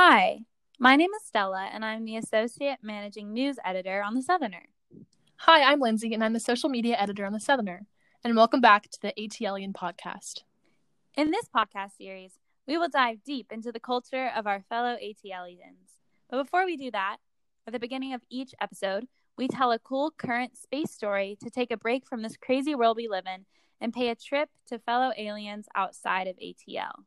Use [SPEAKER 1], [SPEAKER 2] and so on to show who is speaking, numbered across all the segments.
[SPEAKER 1] Hi, my name is Stella, and I'm the Associate Managing News Editor on The Southerner.
[SPEAKER 2] Hi, I'm Lindsay, and I'm the Social Media Editor on The Southerner. And welcome back to the ATLien podcast.
[SPEAKER 1] In this podcast series, we will dive deep into the culture of our fellow ATLiens. But before we do that, at the beginning of each episode, we tell a cool current space story to take a break from this crazy world we live in and pay a trip to fellow aliens outside of ATL.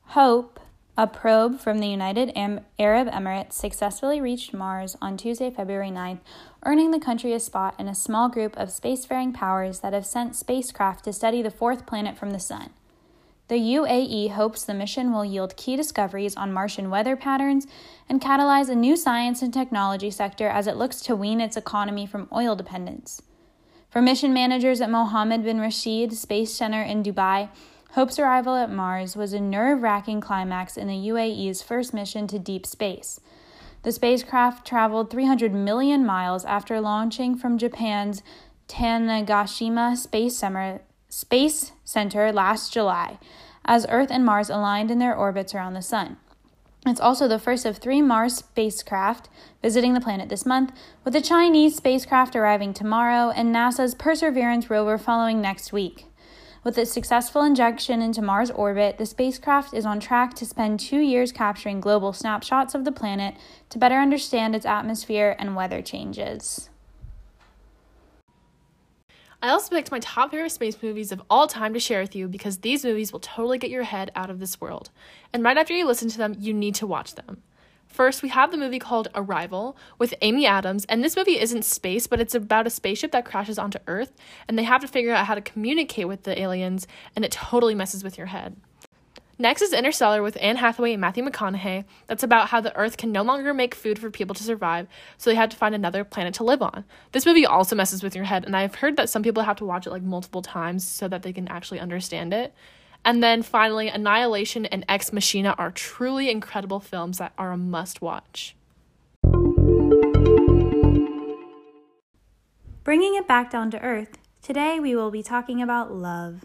[SPEAKER 1] Hope, a probe from the United Arab Emirates, successfully reached Mars on Tuesday, February 9th, earning the country a spot in a small group of spacefaring powers that have sent spacecraft to study the fourth planet from the Sun. The UAE hopes the mission will yield key discoveries on Martian weather patterns and catalyze a new science and technology sector as it looks to wean its economy from oil dependence. For mission managers at Mohammed bin Rashid Space Center in Dubai, Hope's arrival at Mars was a nerve wracking climax in the UAE's first mission to deep space. The spacecraft traveled 300 million miles after launching from Japan's Tanegashima Space Center, Space Center last July, as Earth and Mars aligned in their orbits around the Sun. It's also the first of three Mars spacecraft visiting the planet this month, with the Chinese spacecraft arriving tomorrow and NASA's Perseverance rover following next week. With its successful injection into Mars orbit, the spacecraft is on track to spend two years capturing global snapshots of the planet to better understand its atmosphere and weather changes.
[SPEAKER 2] I also picked my top favorite space movies of all time to share with you because these movies will totally get your head out of this world. And right after you listen to them, you need to watch them. First, we have the movie called Arrival with Amy Adams, and this movie isn't space, but it's about a spaceship that crashes onto Earth, and they have to figure out how to communicate with the aliens, and it totally messes with your head. Next is Interstellar with Anne Hathaway and Matthew McConaughey. That's about how the Earth can no longer make food for people to survive, so they have to find another planet to live on. This movie also messes with your head, and I've heard that some people have to watch it like multiple times so that they can actually understand it. And then finally, Annihilation and Ex Machina are truly incredible films that are a must watch.
[SPEAKER 1] Bringing it back down to earth, today we will be talking about love.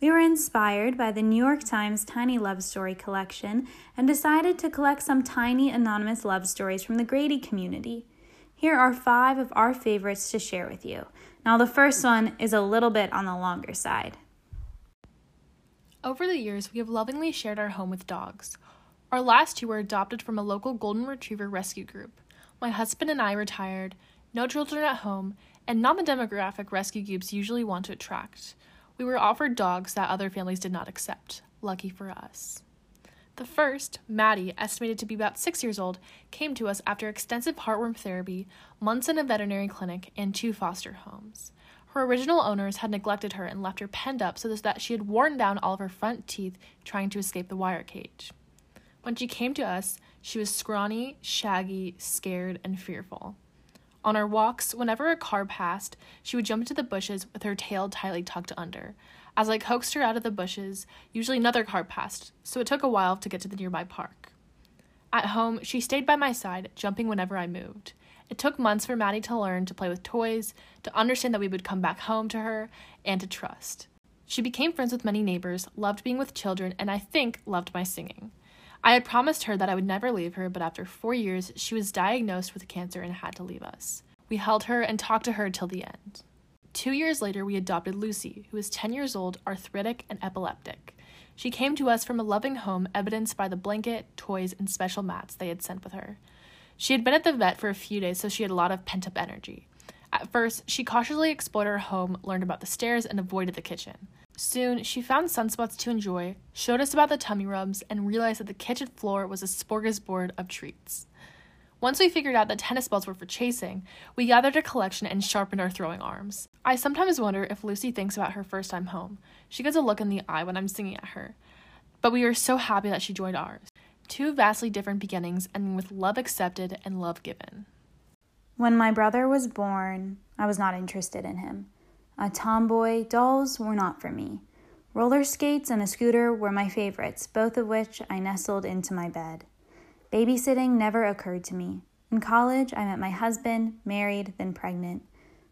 [SPEAKER 1] We were inspired by the New York Times Tiny Love Story collection and decided to collect some tiny anonymous love stories from the Grady community. Here are five of our favorites to share with you. Now, the first one is a little bit on the longer side.
[SPEAKER 2] Over the years, we have lovingly shared our home with dogs. Our last two were adopted from a local Golden Retriever rescue group. My husband and I retired, no children at home, and not the demographic rescue groups usually want to attract. We were offered dogs that other families did not accept. Lucky for us. The first, Maddie, estimated to be about six years old, came to us after extensive heartworm therapy, months in a veterinary clinic, and two foster homes. Her original owners had neglected her and left her penned up so that she had worn down all of her front teeth trying to escape the wire cage. When she came to us, she was scrawny, shaggy, scared, and fearful. On our walks, whenever a car passed, she would jump into the bushes with her tail tightly tucked under. As I coaxed her out of the bushes, usually another car passed, so it took a while to get to the nearby park. At home, she stayed by my side, jumping whenever I moved. It took months for Maddie to learn to play with toys, to understand that we would come back home to her, and to trust. She became friends with many neighbors, loved being with children, and I think loved my singing. I had promised her that I would never leave her, but after four years, she was diagnosed with cancer and had to leave us. We held her and talked to her till the end. Two years later, we adopted Lucy, who is 10 years old, arthritic, and epileptic. She came to us from a loving home, evidenced by the blanket, toys, and special mats they had sent with her. She had been at the vet for a few days, so she had a lot of pent up energy. At first, she cautiously explored her home, learned about the stairs, and avoided the kitchen. Soon, she found sunspots to enjoy, showed us about the tummy rubs, and realized that the kitchen floor was a smorgasbord of treats. Once we figured out that tennis balls were for chasing, we gathered a collection and sharpened our throwing arms. I sometimes wonder if Lucy thinks about her first time home. She gets a look in the eye when I'm singing at her. But we are so happy that she joined ours. Two vastly different beginnings, ending with love accepted and love given.
[SPEAKER 1] When my brother was born, I was not interested in him. A tomboy, dolls were not for me. Roller skates and a scooter were my favorites, both of which I nestled into my bed. Babysitting never occurred to me. In college, I met my husband, married, then pregnant.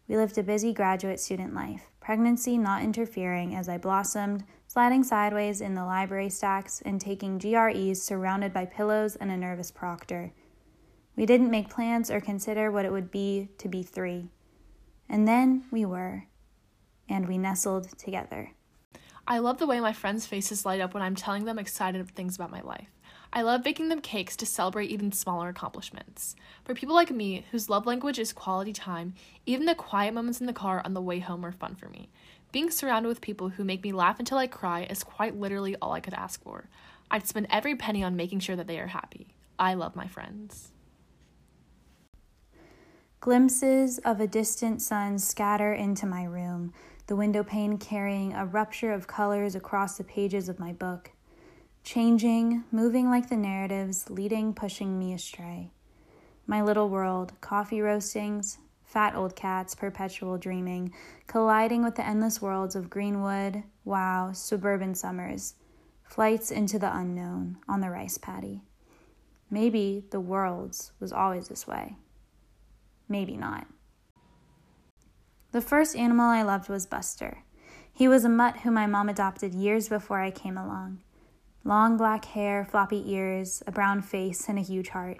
[SPEAKER 1] We lived a busy graduate student life pregnancy not interfering as I blossomed, sliding sideways in the library stacks and taking GREs surrounded by pillows and a nervous proctor. We didn't make plans or consider what it would be to be three. And then we were, and we nestled together.
[SPEAKER 2] I love the way my friends' faces light up when I'm telling them excited things about my life. I love baking them cakes to celebrate even smaller accomplishments. For people like me, whose love language is quality time, even the quiet moments in the car on the way home are fun for me. Being surrounded with people who make me laugh until I cry is quite literally all I could ask for. I'd spend every penny on making sure that they are happy. I love my friends.
[SPEAKER 1] Glimpses of a distant sun scatter into my room, the window pane carrying a rupture of colors across the pages of my book changing, moving like the narratives, leading, pushing me astray. My little world, coffee roastings, fat old cats, perpetual dreaming, colliding with the endless worlds of Greenwood, wow, suburban summers, flights into the unknown on the rice paddy. Maybe the world's was always this way. Maybe not. The first animal I loved was Buster. He was a mutt whom my mom adopted years before I came along. Long black hair, floppy ears, a brown face, and a huge heart.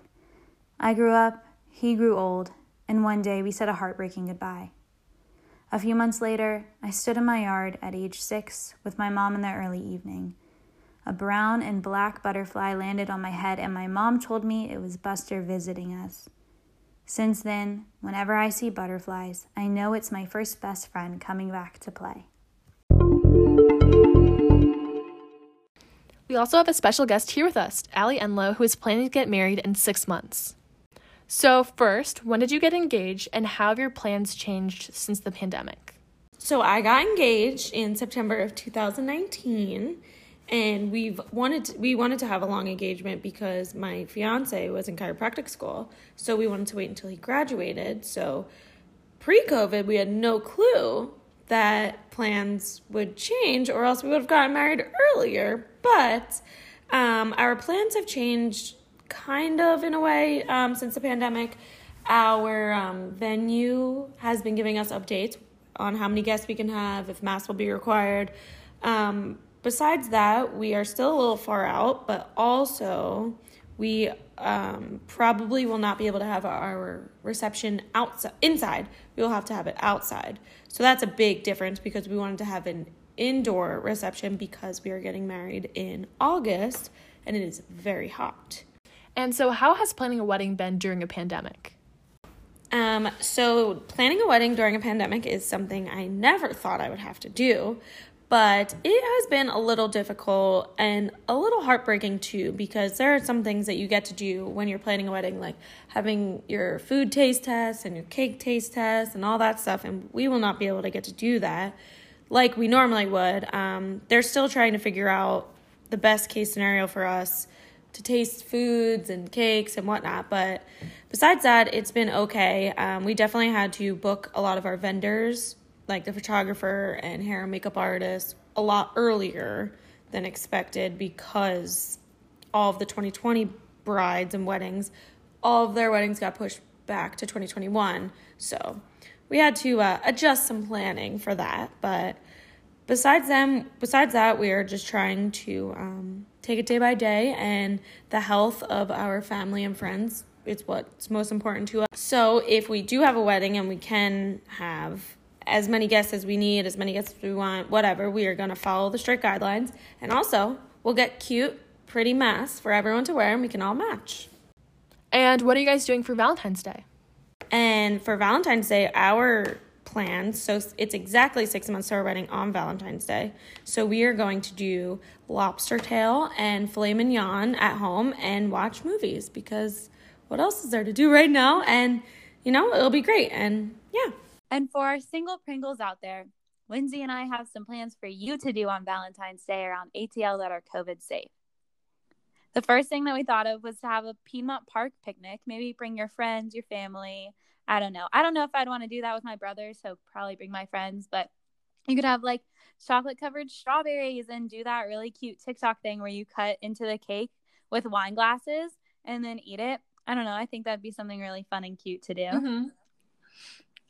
[SPEAKER 1] I grew up, he grew old, and one day we said a heartbreaking goodbye. A few months later, I stood in my yard at age six with my mom in the early evening. A brown and black butterfly landed on my head, and my mom told me it was Buster visiting us. Since then, whenever I see butterflies, I know it's my first best friend coming back to play.
[SPEAKER 2] We also have a special guest here with us, Allie Enlow, who is planning to get married in six months. So, first, when did you get engaged and how have your plans changed since the pandemic?
[SPEAKER 3] So, I got engaged in September of 2019 and we've wanted to, we wanted to have a long engagement because my fiance was in chiropractic school so we wanted to wait until he graduated so pre-covid we had no clue that plans would change, or else we would have gotten married earlier. But um, our plans have changed kind of in a way um, since the pandemic. Our um, venue has been giving us updates on how many guests we can have, if masks will be required. Um, besides that, we are still a little far out, but also we um, probably will not be able to have our reception outside inside. We will have to have it outside. So that's a big difference because we wanted to have an indoor reception because we are getting married in August and it is very hot.
[SPEAKER 2] And so, how has planning a wedding been during a pandemic?
[SPEAKER 3] Um, so planning a wedding during a pandemic is something I never thought I would have to do, but it has been a little difficult and a little heartbreaking too because there are some things that you get to do when you're planning a wedding like having your food taste test and your cake taste test and all that stuff and we will not be able to get to do that like we normally would um, they're still trying to figure out the best case scenario for us to taste foods and cakes and whatnot but besides that it's been okay um, we definitely had to book a lot of our vendors like the photographer and hair and makeup artist a lot earlier than expected because all of the 2020 brides and weddings, all of their weddings got pushed back to 2021. So we had to uh, adjust some planning for that. But besides them, besides that, we are just trying to um, take it day by day, and the health of our family and friends is what's most important to us. So if we do have a wedding and we can have as many guests as we need, as many guests as we want, whatever. We are going to follow the strict guidelines. And also, we'll get cute, pretty masks for everyone to wear and we can all match.
[SPEAKER 2] And what are you guys doing for Valentine's Day?
[SPEAKER 3] And for Valentine's Day, our plans, so it's exactly six months to our wedding on Valentine's Day. So we are going to do lobster tail and filet mignon at home and watch movies because what else is there to do right now? And, you know, it'll be great. And yeah.
[SPEAKER 1] And for our single Pringles out there, Lindsay and I have some plans for you to do on Valentine's Day around ATL that are COVID safe. The first thing that we thought of was to have a Piedmont Park picnic. Maybe bring your friends, your family. I don't know. I don't know if I'd want to do that with my brother, so probably bring my friends, but you could have like chocolate covered strawberries and do that really cute TikTok thing where you cut into the cake with wine glasses and then eat it. I don't know. I think that'd be something really fun and cute to do.
[SPEAKER 2] Mm-hmm.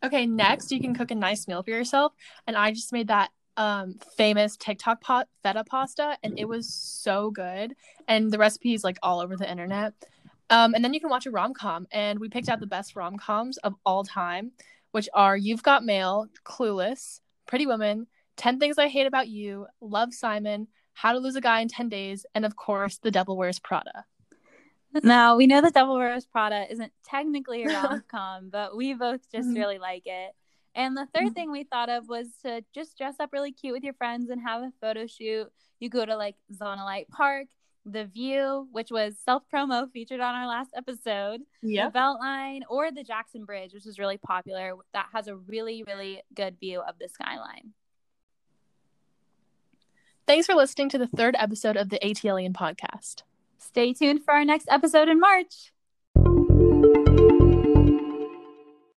[SPEAKER 2] Okay, next you can cook a nice meal for yourself. And I just made that um famous TikTok pot feta pasta and it was so good. And the recipe is like all over the internet. Um, and then you can watch a rom com. And we picked out the best rom coms of all time, which are You've Got Mail, Clueless, Pretty Woman, 10 Things I Hate About You, Love Simon, How to Lose a Guy in 10 Days, and of course, The Devil Wears Prada.
[SPEAKER 4] Now, we know The Devil Wears Prada isn't technically a rom com, but we both just mm-hmm. really like it. And the 3rd mm-hmm. thing we thought of was to just dress up really cute with your friends and have a photo shoot. You go to like Zonolite Park, The View, which was self promo featured on our last episode, yep. the Beltline, or the Jackson Bridge, which is really popular. That has a really, really good view of the skyline.
[SPEAKER 2] Thanks for listening to the third episode of the ATLien podcast.
[SPEAKER 4] Stay tuned for our next episode in March.